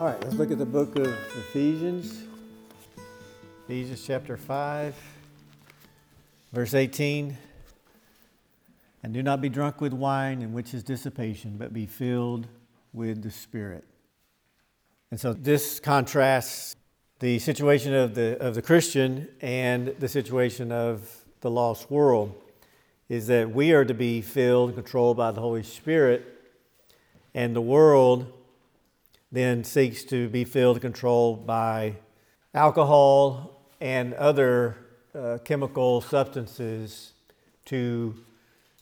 All right, let's look at the book of Ephesians. Ephesians chapter 5, verse 18. And do not be drunk with wine, in which is dissipation, but be filled with the Spirit. And so this contrasts the situation of the, of the Christian and the situation of the lost world, is that we are to be filled and controlled by the Holy Spirit, and the world then seeks to be filled and controlled by alcohol and other uh, chemical substances to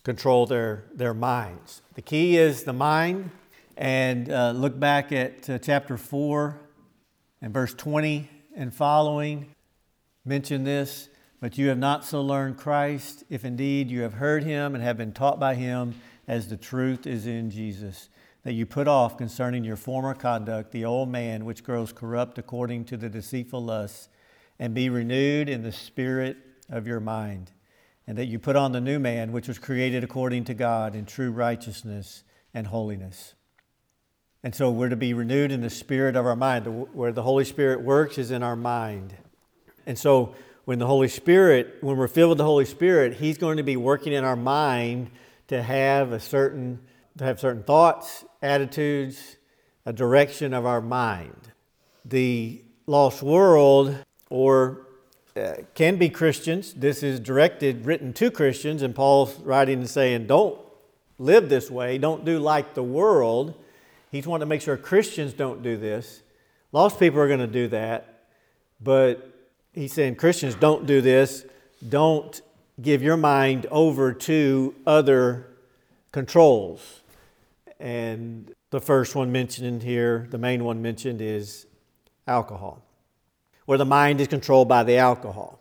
control their, their minds. The key is the mind. And uh, look back at uh, chapter 4 and verse 20 and following. Mention this, but you have not so learned Christ, if indeed you have heard him and have been taught by him, as the truth is in Jesus that you put off concerning your former conduct the old man which grows corrupt according to the deceitful lusts, and be renewed in the spirit of your mind, and that you put on the new man which was created according to God in true righteousness and holiness. And so we're to be renewed in the spirit of our mind. Where the Holy Spirit works is in our mind. And so when the Holy Spirit, when we're filled with the Holy Spirit, He's going to be working in our mind to have a certain to have certain thoughts, attitudes, a direction of our mind. The lost world, or uh, can be Christians. This is directed, written to Christians, and Paul's writing and saying, don't live this way, don't do like the world. He's wanting to make sure Christians don't do this. Lost people are going to do that, but he's saying Christians don't do this. Don't give your mind over to other controls. And the first one mentioned here, the main one mentioned, is alcohol, where the mind is controlled by the alcohol.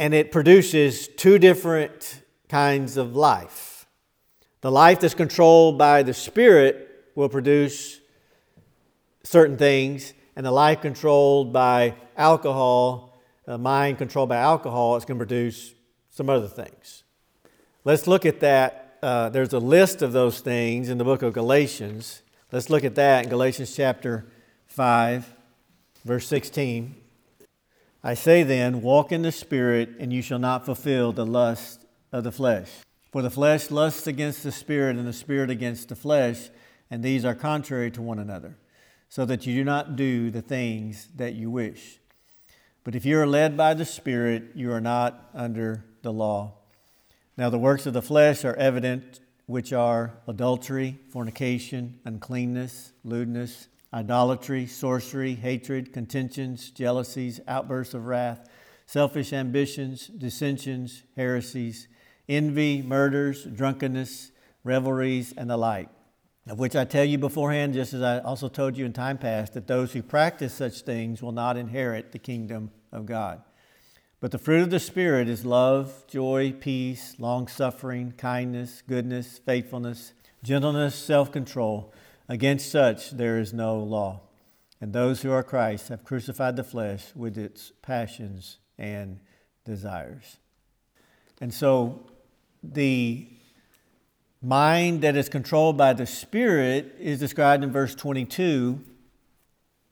And it produces two different kinds of life. The life that's controlled by the Spirit will produce certain things, and the life controlled by alcohol, the mind controlled by alcohol, is going to produce some other things. Let's look at that uh, there's a list of those things in the book of Galatians. Let's look at that in Galatians chapter 5, verse 16. I say then, walk in the Spirit, and you shall not fulfill the lust of the flesh. For the flesh lusts against the Spirit, and the Spirit against the flesh, and these are contrary to one another, so that you do not do the things that you wish. But if you are led by the Spirit, you are not under the law. Now, the works of the flesh are evident, which are adultery, fornication, uncleanness, lewdness, idolatry, sorcery, hatred, contentions, jealousies, outbursts of wrath, selfish ambitions, dissensions, heresies, envy, murders, drunkenness, revelries, and the like. Of which I tell you beforehand, just as I also told you in time past, that those who practice such things will not inherit the kingdom of God. But the fruit of the Spirit is love, joy, peace, long suffering, kindness, goodness, faithfulness, gentleness, self control. Against such there is no law. And those who are Christ have crucified the flesh with its passions and desires. And so the mind that is controlled by the Spirit is described in verse 22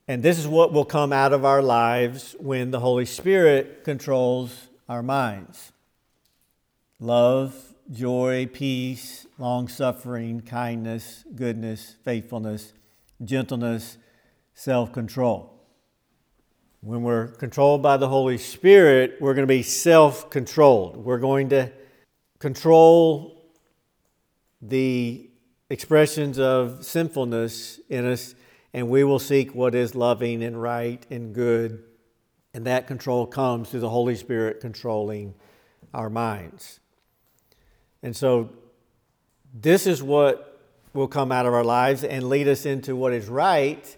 and this is what will come out of our lives when the Holy Spirit controls our minds love, joy, peace, long suffering, kindness, goodness, faithfulness, gentleness, self control. When we're controlled by the Holy Spirit, we're going to be self controlled. We're going to control the expressions of sinfulness in us and we will seek what is loving and right and good. And that control comes through the Holy Spirit controlling our minds. And so, this is what will come out of our lives and lead us into what is right,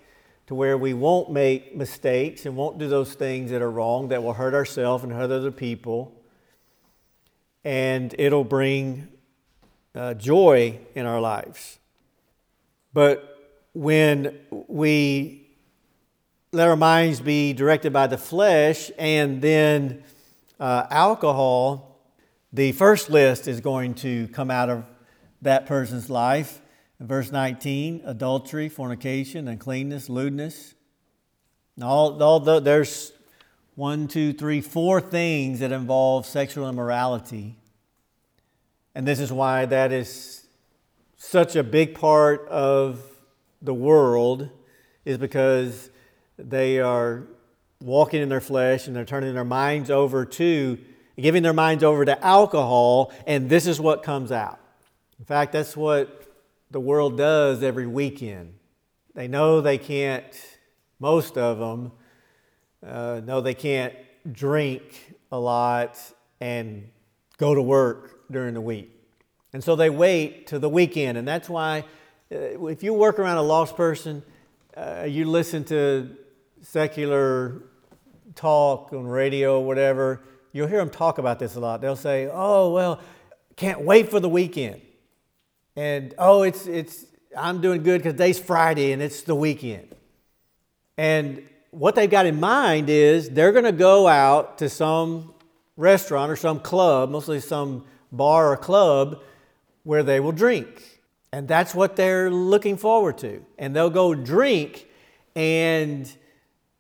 to where we won't make mistakes and won't do those things that are wrong that will hurt ourselves and hurt other people. And it'll bring uh, joy in our lives. But when we let our minds be directed by the flesh and then uh, alcohol, the first list is going to come out of that person's life In verse 19, adultery, fornication, uncleanness, lewdness. All, all the, there's one, two, three, four things that involve sexual immorality. And this is why that is such a big part of the world, is because they are walking in their flesh and they're turning their minds over to, giving their minds over to alcohol, and this is what comes out. In fact, that's what the world does every weekend. They know they can't, most of them uh, know they can't drink a lot and go to work during the week. And so they wait to the weekend. And that's why, if you work around a lost person, uh, you listen to secular talk on radio or whatever, you'll hear them talk about this a lot. They'll say, Oh, well, can't wait for the weekend. And oh, it's, it's, I'm doing good because today's Friday and it's the weekend. And what they've got in mind is they're going to go out to some restaurant or some club, mostly some bar or club, where they will drink. And that's what they're looking forward to. And they'll go drink, and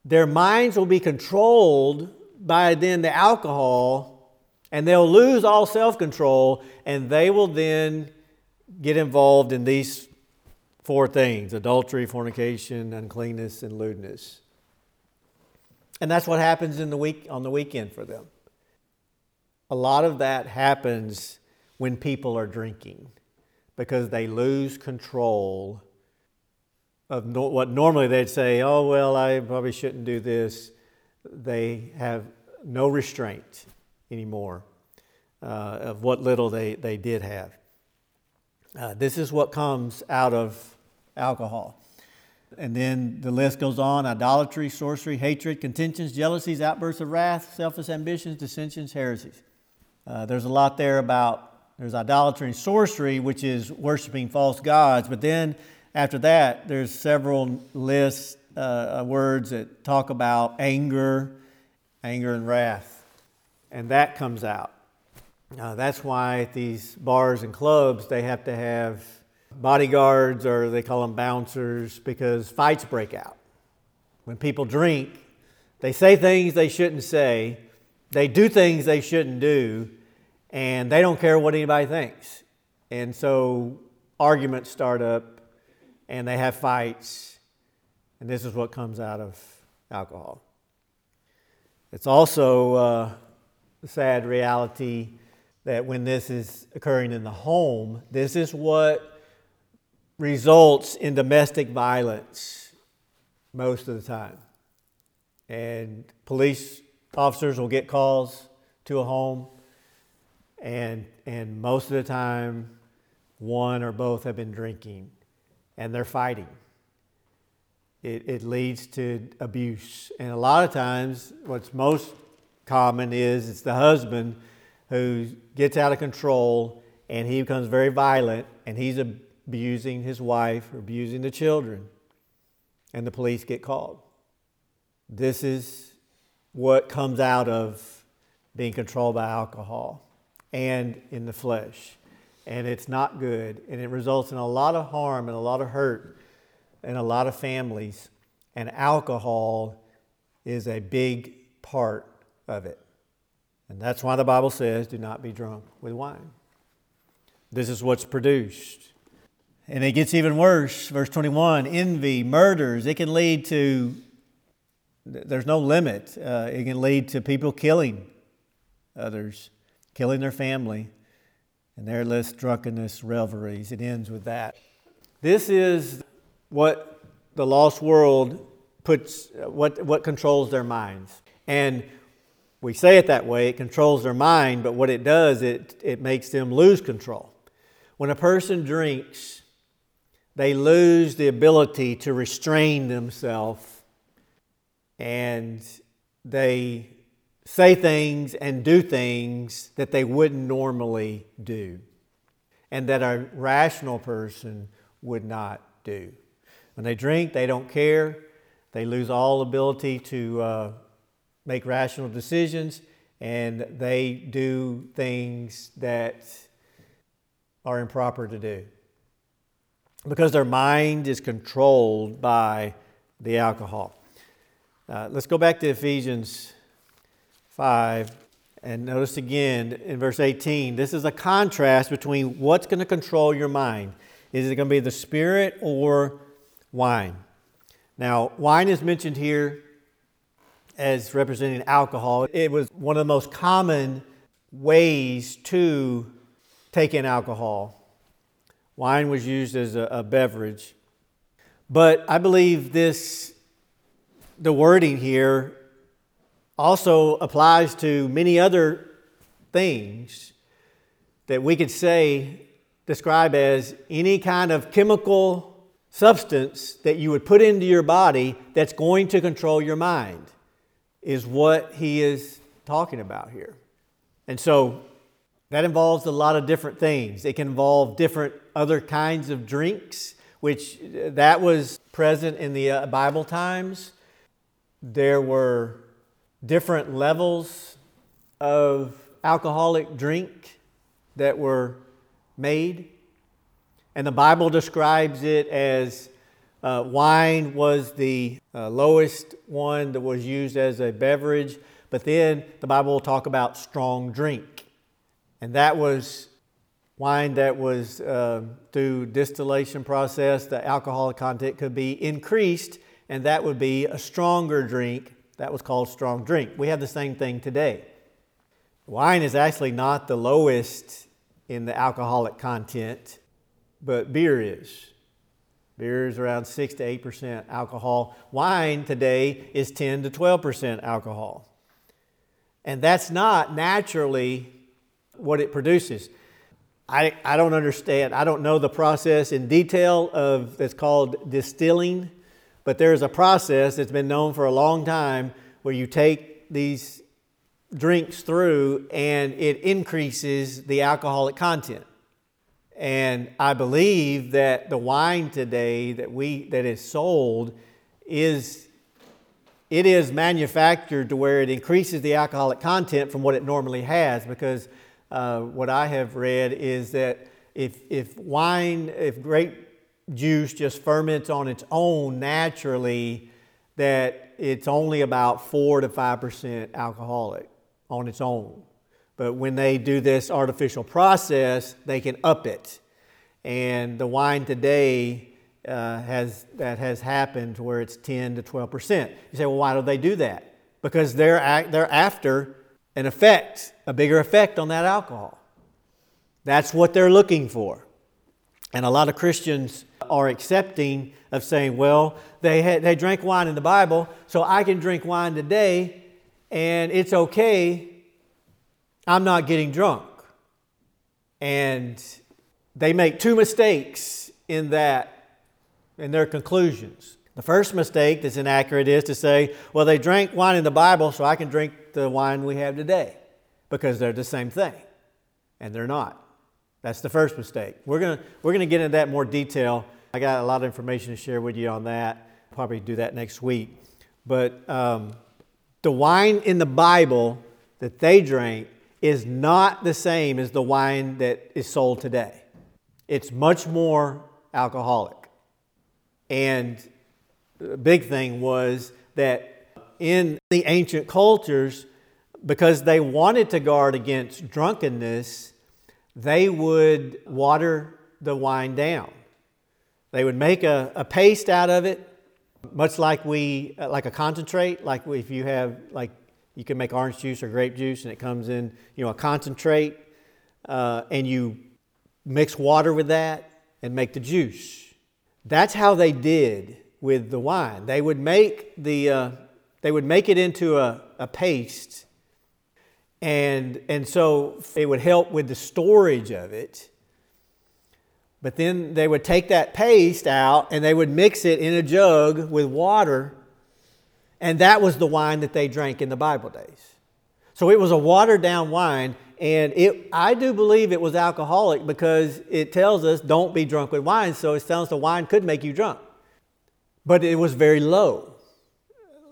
their minds will be controlled by then the alcohol, and they'll lose all self control, and they will then get involved in these four things adultery, fornication, uncleanness, and lewdness. And that's what happens in the week, on the weekend for them. A lot of that happens when people are drinking because they lose control of no, what normally they'd say, oh, well, I probably shouldn't do this. They have no restraint anymore uh, of what little they, they did have. Uh, this is what comes out of alcohol. And then the list goes on idolatry, sorcery, hatred, contentions, jealousies, outbursts of wrath, selfish ambitions, dissensions, heresies. Uh, there's a lot there about there's idolatry and sorcery, which is worshiping false gods. But then after that, there's several lists, uh, words that talk about anger, anger and wrath. And that comes out. Uh, that's why at these bars and clubs, they have to have bodyguards or they call them bouncers because fights break out. When people drink, they say things they shouldn't say, they do things they shouldn't do, and they don't care what anybody thinks. And so arguments start up and they have fights, and this is what comes out of alcohol. It's also uh, a sad reality that when this is occurring in the home, this is what results in domestic violence most of the time. And police officers will get calls to a home, and, and most of the time, one or both have been drinking and they're fighting. It, it leads to abuse. And a lot of times, what's most common is it's the husband who gets out of control and he becomes very violent and he's abusing his wife or abusing the children. And the police get called. This is what comes out of being controlled by alcohol and in the flesh. And it's not good. And it results in a lot of harm and a lot of hurt in a lot of families. And alcohol is a big part of it. And that's why the Bible says, do not be drunk with wine. This is what's produced. And it gets even worse. Verse 21 envy, murders. It can lead to, there's no limit. Uh, it can lead to people killing others, killing their family, and their less drunkenness, revelries. It ends with that. This is what the lost world puts, what, what controls their minds. And we say it that way, it controls their mind, but what it does, it, it makes them lose control. When a person drinks, they lose the ability to restrain themselves and they say things and do things that they wouldn't normally do and that a rational person would not do. When they drink, they don't care. They lose all ability to uh, make rational decisions, and they do things that are improper to do. because their mind is controlled by the alcohol. Uh, let's go back to Ephesians 5 and notice again in verse 18 this is a contrast between what's going to control your mind. Is it going to be the spirit or wine? Now, wine is mentioned here as representing alcohol. It was one of the most common ways to take in alcohol. Wine was used as a, a beverage. But I believe this, the wording here, also applies to many other things that we could say, describe as any kind of chemical substance that you would put into your body that's going to control your mind, is what he is talking about here. And so that involves a lot of different things. It can involve different other kinds of drinks, which uh, that was present in the uh, Bible times. There were different levels of alcoholic drink that were made. And the Bible describes it as uh, wine was the uh, lowest one that was used as a beverage, but then the Bible will talk about strong drink. And that was wine that was uh, through distillation process, the alcoholic content could be increased, and that would be a stronger drink. That was called strong drink. We have the same thing today. Wine is actually not the lowest in the alcoholic content, but beer is. Beer is around 6 to 8% alcohol. Wine today is 10 to 12% alcohol. And that's not naturally what it produces. I, I don't understand. I don't know the process in detail of that's called distilling, but there's a process that's been known for a long time where you take these drinks through and it increases the alcoholic content. And I believe that the wine today that we that is sold is it is manufactured to where it increases the alcoholic content from what it normally has because uh, what I have read is that if, if wine, if grape juice just ferments on its own naturally, that it's only about 4 to 5% alcoholic on its own. But when they do this artificial process, they can up it. And the wine today uh, has, that has happened where it's 10 to 12%. You say, well, why do they do that? Because they're, they're after an effect, a bigger effect on that alcohol. That's what they're looking for. And a lot of Christians are accepting of saying, well, they, had, they drank wine in the Bible, so I can drink wine today and it's okay. I'm not getting drunk. And they make two mistakes in that, in their conclusions. The first mistake that's inaccurate is to say, well, they drank wine in the Bible, so I can drink the wine we have today because they're the same thing. And they're not. That's the first mistake. We're going we're to get into that more detail. I got a lot of information to share with you on that. Probably do that next week. But um, the wine in the Bible that they drank is not the same as the wine that is sold today. It's much more alcoholic. And the big thing was that in the ancient cultures, because they wanted to guard against drunkenness, they would water the wine down. They would make a, a paste out of it, much like we like a concentrate. Like if you have like you can make orange juice or grape juice, and it comes in you know a concentrate, uh, and you mix water with that and make the juice. That's how they did with the wine. They would make the uh, they would make it into a, a paste, and, and so it would help with the storage of it. But then they would take that paste out and they would mix it in a jug with water, and that was the wine that they drank in the Bible days. So it was a watered down wine, and it, I do believe it was alcoholic because it tells us don't be drunk with wine, so it us the wine could make you drunk. But it was very low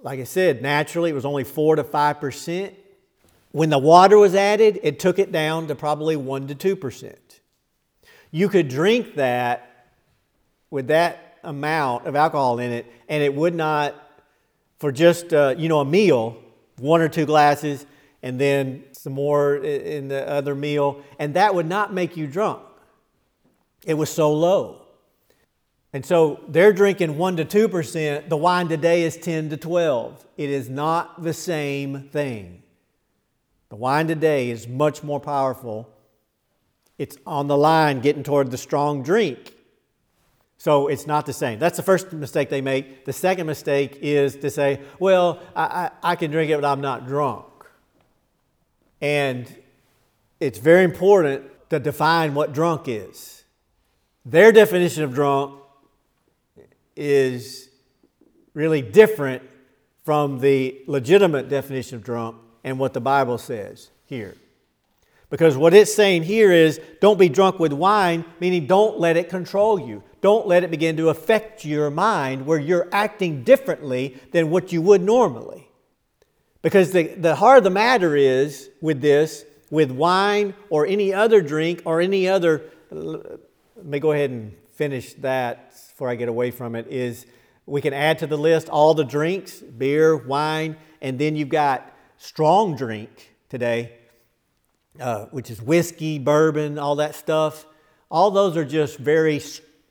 like I said, naturally it was only 4 to 5%. When the water was added, it took it down to probably 1 to 2%. You could drink that with that amount of alcohol in it, and it would not, for just uh, you know a meal, one or two glasses, and then some more in the other meal, and that would not make you drunk. It was so low. And so they're drinking 1 to 2%. The wine today is 10 to 12. It is not the same thing. The wine today is much more powerful. It's on the line getting toward the strong drink. So it's not the same. That's the first mistake they make. The second mistake is to say, well, I, I, I can drink it, but I'm not drunk. And it's very important to define what drunk is. Their definition of drunk is really different from the legitimate definition of drunk and what the Bible says here. Because what it's saying here is don't be drunk with wine, meaning don't let it control you. Don't let it begin to affect your mind where you're acting differently than what you would normally. Because the, the heart of the matter is with this, with wine or any other drink or any other, let me go ahead and finish that before I get away from it, is we can add to the list all the drinks beer, wine, and then you've got strong drink today, uh, which is whiskey, bourbon, all that stuff. All those are just very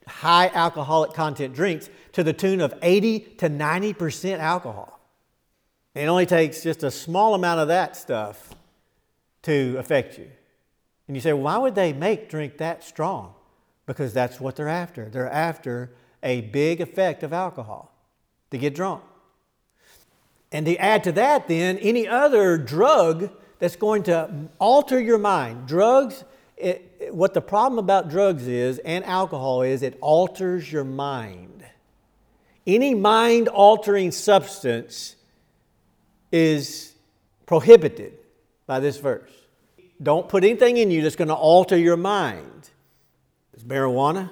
high alcoholic content drinks to the tune of 80 to 90% alcohol. It only takes just a small amount of that stuff to affect you. And you say, why would they make drink that strong? Because that's what they're after. They're after a big effect of alcohol to get drunk. And to add to that, then, any other drug that's going to alter your mind. Drugs, it, what the problem about drugs is, and alcohol is, it alters your mind. Any mind altering substance is prohibited by this verse. Don't put anything in you that's going to alter your mind. It's marijuana,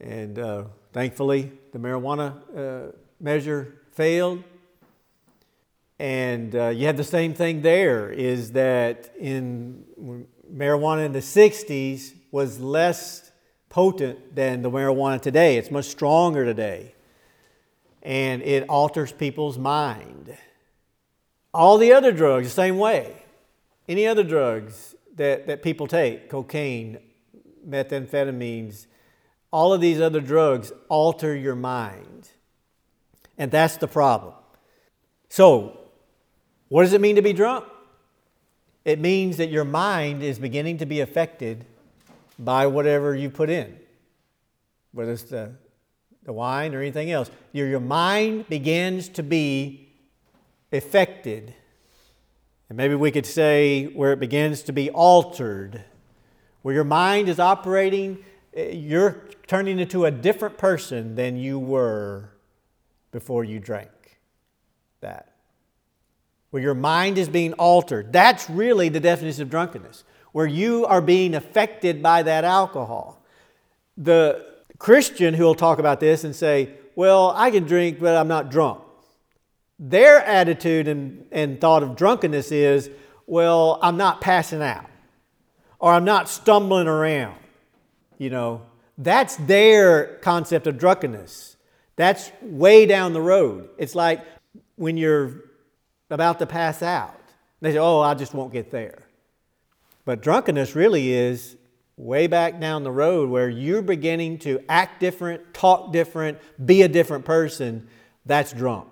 and uh, thankfully the marijuana uh, measure failed. And uh, you have the same thing there is that in marijuana in the 60s was less potent than the marijuana today. It's much stronger today. And it alters people's mind. All the other drugs, the same way. Any other drugs that, that people take, cocaine, methamphetamines, all of these other drugs alter your mind. And that's the problem. So, what does it mean to be drunk? It means that your mind is beginning to be affected by whatever you put in, whether it's the, the wine or anything else. Your, your mind begins to be affected. And maybe we could say where it begins to be altered, where your mind is operating, eh, you're turning into a different person than you were before you drank that where your mind is being altered. That's really the definition of drunkenness, where you are being affected by that alcohol. The Christian who will talk about this and say, Well, I can drink, but I'm not drunk. Their attitude and, and thought of drunkenness is, Well, I'm not passing out, or I'm not stumbling around. You know, that's their concept of drunkenness. That's way down the road. It's like when you're about to pass out. They say, oh, I just won't get there. But drunkenness really is way back down the road where you're beginning to act different, talk different, be a different person. That's drunk.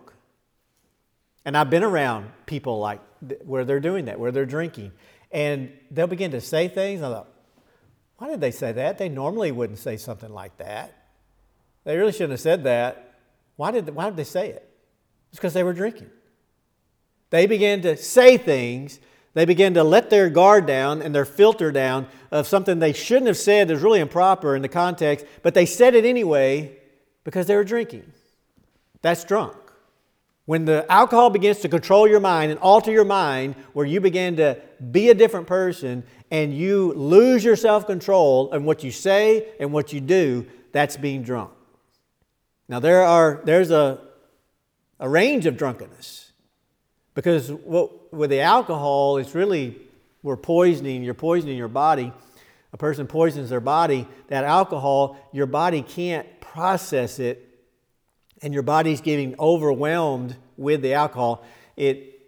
And I've been around people like where they're doing that, where they're drinking, and they'll begin to say things. I thought, why did they say that? They normally wouldn't say something like that. They really shouldn't have said that. Why did, why did they say it? It's because they were drinking. They began to say things. They began to let their guard down and their filter down of something they shouldn't have said that's really improper in the context, but they said it anyway because they were drinking. That's drunk. When the alcohol begins to control your mind and alter your mind, where you begin to be a different person and you lose your self control and what you say and what you do, that's being drunk. Now, there are, there's a, a range of drunkenness. Because what, with the alcohol, it's really, we're poisoning, you're poisoning your body. a person poisons their body, that alcohol, your body can't process it, and your body's getting overwhelmed with the alcohol. It,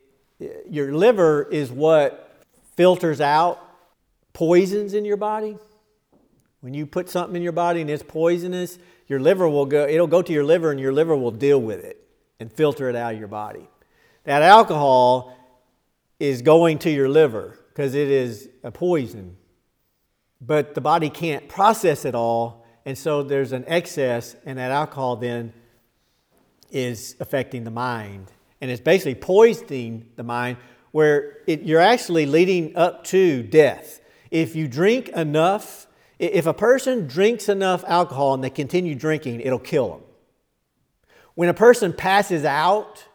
your liver is what filters out poisons in your body. When you put something in your body and it's poisonous, your liver will go, it'll go to your liver and your liver will deal with it and filter it out of your body. That alcohol is going to your liver because it is a poison but the body can't process it all, and so there's an excess, and that alcohol then is affecting the mind. And it's basically poisoning the mind where it, you're actually leading up to death. If you drink enough, if a person drinks enough alcohol and they continue drinking, it'll kill them. When a person passes out,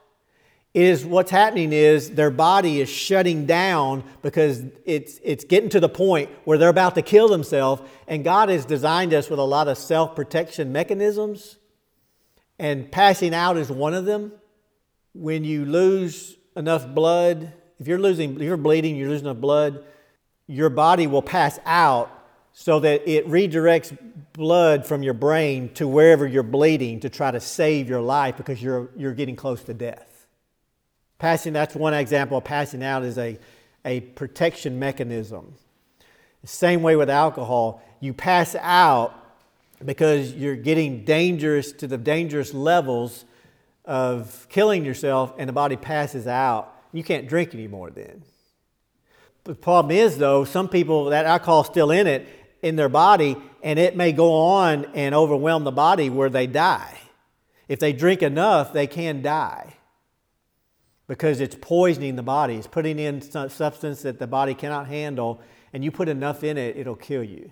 is what's happening is their body is shutting down because it's, it's getting to the point where they're about to kill themselves. And God has designed us with a lot of self protection mechanisms, and passing out is one of them. When you lose enough blood, if you're losing, if you're bleeding, you're losing enough blood, your body will pass out so that it redirects blood from your brain to wherever you're bleeding to try to save your life because you're, you're getting close to death. Passing, that's one example passing out is a, a protection mechanism. Same way with alcohol, you pass out because you're getting dangerous to the dangerous levels of killing yourself and the body passes out. You can't drink anymore then. The problem is, though, some people, that alcohol still in it, in their body, and it may go on and overwhelm the body where they die. If they drink enough, they can die because it's poisoning the body. It's putting in substance that the body cannot handle, and you put enough in it, it'll kill you.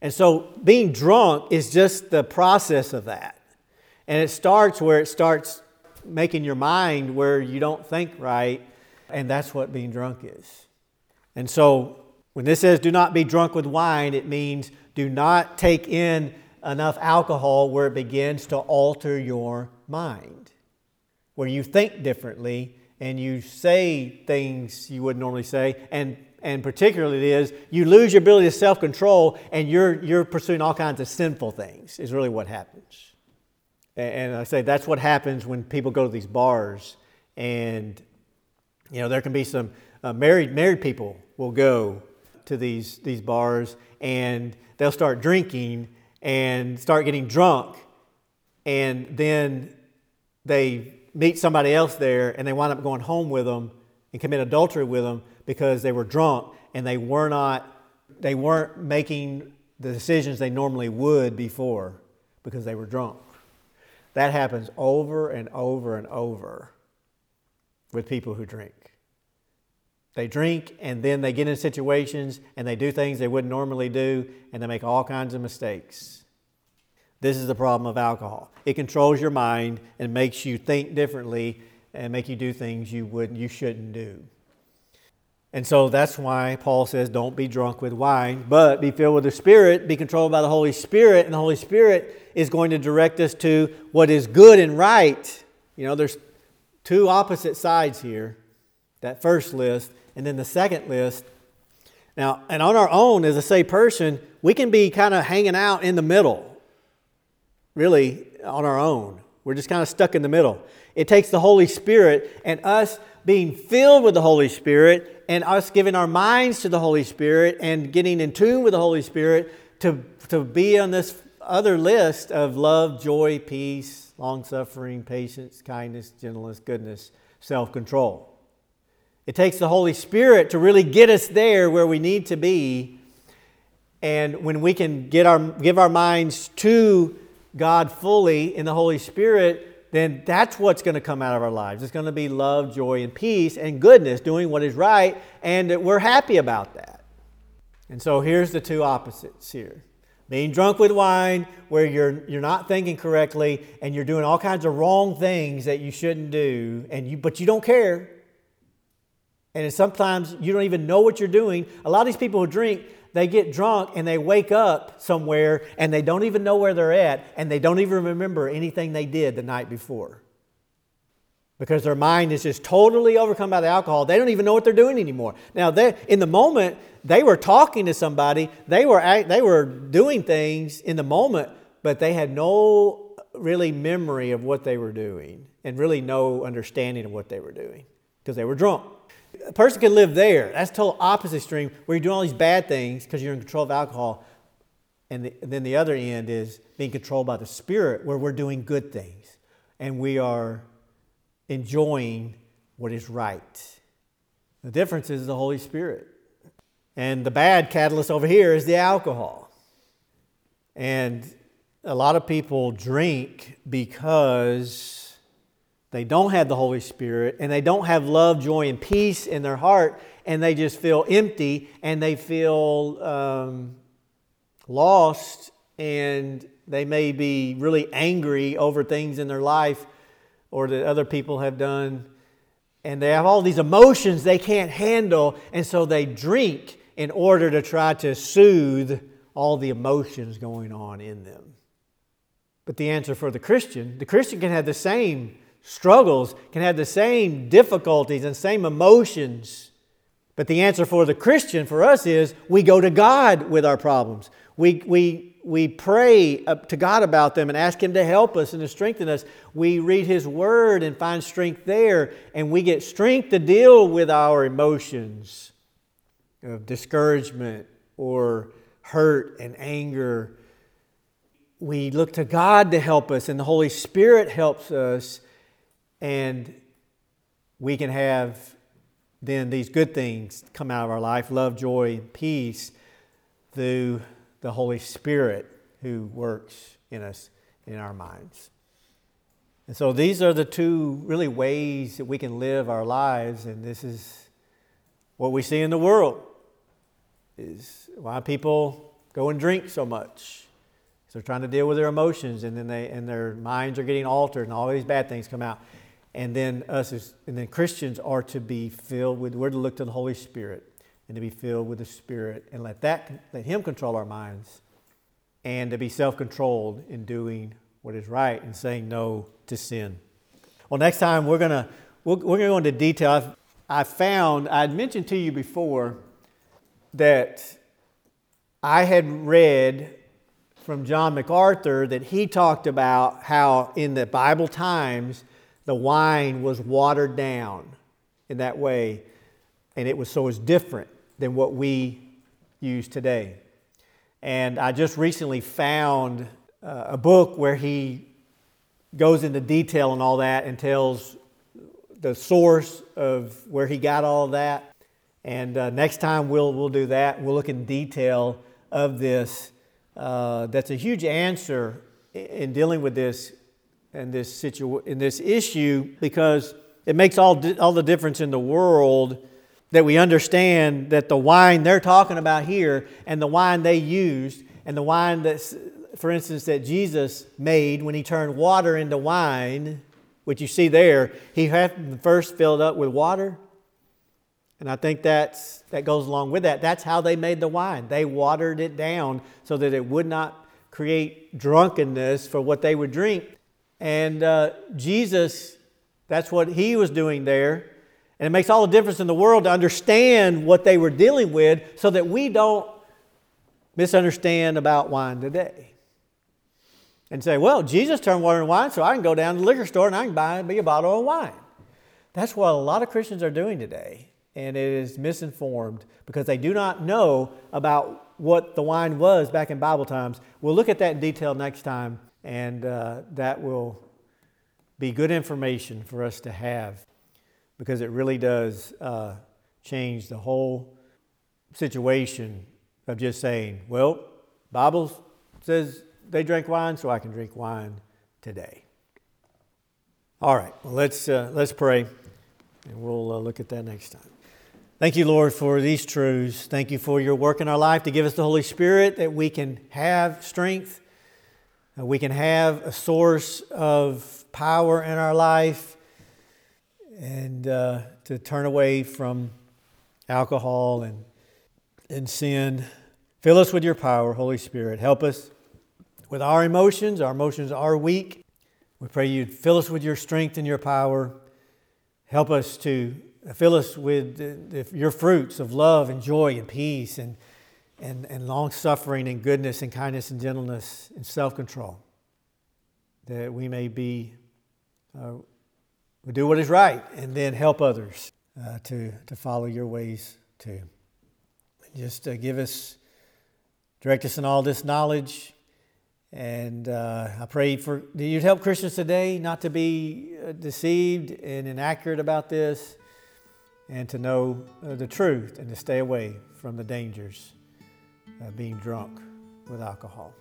And so being drunk is just the process of that. And it starts where it starts making your mind where you don't think right, and that's what being drunk is. And so when this says do not be drunk with wine, it means do not take in enough alcohol where it begins to alter your mind, where you think differently and you say things you wouldn't normally say, and, and particularly it is you lose your ability to self control and you're, you're pursuing all kinds of sinful things, is really what happens. And, and I say that's what happens when people go to these bars, and you know, there can be some uh, married, married people will go to these, these bars and they'll start drinking and start getting drunk, and then they meet somebody else there and they wind up going home with them and commit adultery with them because they were drunk and they were not they weren't making the decisions they normally would before because they were drunk. That happens over and over and over with people who drink. They drink and then they get in situations and they do things they wouldn't normally do and they make all kinds of mistakes. This is the problem of alcohol. It controls your mind and makes you think differently and make you do things you would you shouldn't do. And so that's why Paul says, don't be drunk with wine, but be filled with the Spirit, be controlled by the Holy Spirit, and the Holy Spirit is going to direct us to what is good and right. You know, there's two opposite sides here that first list, and then the second list. Now, and on our own as a saved person, we can be kind of hanging out in the middle really on our own. We're just kind of stuck in the middle. It takes the Holy Spirit and us being filled with the Holy Spirit and us giving our minds to the Holy Spirit and getting in tune with the Holy Spirit to, to be on this other list of love, joy, peace, long suffering, patience, kindness, gentleness, goodness, self control. It takes the Holy Spirit to really get us there where we need to be. And when we can get our, give our minds to God fully in the Holy Spirit, then that's what's going to come out of our lives. It's going to be love, joy, and peace and goodness, doing what is right, and we're happy about that. And so here's the two opposites here. Being drunk with wine, where you're, you're not thinking correctly and you're doing all kinds of wrong things that you shouldn't do, and you, but you don't care. And sometimes you don't even know what you're doing. A lot of these people who drink, they get drunk and they wake up somewhere and they don't even know where they're at and they don't even remember anything they did the night before. because their mind is just totally overcome by the alcohol. They don't even know what they're doing anymore. Now, they, in the moment, they were talking to somebody, they were, they were doing things in the moment, but they had no really memory of what they were doing and really no understanding of what they were doing because they were drunk. A person can live there. That's total opposite extreme where you're doing all these bad things because you're in control of alcohol. And, the, and then the other end is being controlled by the Spirit where we're doing good things and we are enjoying what is right. The difference is the Holy Spirit. And the bad catalyst over here is the alcohol. And a lot of people drink because they don't have the Holy Spirit and they don't have love, joy, and peace in their heart, and they just feel empty and they feel um, lost and they may be really angry over things in their life or that other people have done. And they have all these emotions they can't handle, and so they drink in order to try to soothe all the emotions going on in them. But the answer for the Christian, the Christian can have the same struggles, can have the same difficulties and same emotions. But the answer for the Christian, for us, is we go to God with our problems. We, we we pray to God about them and ask Him to help us and to strengthen us. We read His Word and find strength there, and we get strength to deal with our emotions of discouragement or hurt and anger. We look to God to help us, and the Holy Spirit helps us, and we can have then these good things come out of our life love, joy, peace through the Holy Spirit who works in us, in our minds. And so these are the two really ways that we can live our lives, and this is what we see in the world is why people go and drink so much. So they're trying to deal with their emotions, and then they and their minds are getting altered, and all these bad things come out. And then us, as, and then Christians are to be filled with. We're to look to the Holy Spirit and to be filled with the Spirit and let that let Him control our minds and to be self-controlled in doing what is right and saying no to sin. Well, next time we're gonna we're, we're gonna go into detail. I've, I found I'd mentioned to you before that I had read from John MacArthur that he talked about how in the Bible times the wine was watered down in that way, and it was so it's different than what we use today. And I just recently found uh, a book where he goes into detail and all that and tells the source of where he got all that. And uh, next time we'll, we'll do that. We'll look in detail of this. Uh, that's a huge answer in dealing with this and this in this issue because it makes all, di- all the difference in the world that we understand that the wine they're talking about here and the wine they used and the wine that, for instance, that Jesus made when he turned water into wine, which you see there, he had first filled up with water. And I think that's, that goes along with that. That's how they made the wine. They watered it down so that it would not create drunkenness for what they would drink. And uh, Jesus, that's what he was doing there. And it makes all the difference in the world to understand what they were dealing with so that we don't misunderstand about wine today. And say, well, Jesus turned water into wine, so I can go down to the liquor store and I can buy me a bottle of wine. That's what a lot of Christians are doing today. And it is misinformed because they do not know about what the wine was back in Bible times. We'll look at that in detail next time, and uh, that will be good information for us to have because it really does uh, change the whole situation of just saying, well, Bible says they drank wine, so I can drink wine today. All right, well, let's, uh, let's pray, and we'll uh, look at that next time. Thank you, Lord, for these truths. Thank you for your work in our life to give us the Holy Spirit that we can have strength, we can have a source of power in our life and uh, to turn away from alcohol and, and sin. Fill us with your power, Holy Spirit. Help us with our emotions. Our emotions are weak. We pray you'd fill us with your strength and your power Help us to fill us with the, the, your fruits of love and joy and peace and, and, and long suffering and goodness and kindness and gentleness and self control. That we may be, uh, do what is right and then help others uh, to, to follow your ways too. Just uh, give us, direct us in all this knowledge. And uh, I pray for that you'd help Christians today not to be uh, deceived and inaccurate about this, and to know uh, the truth and to stay away from the dangers uh, being drunk with alcohol.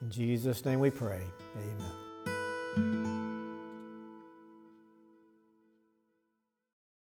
In Jesus' name we pray. Amen.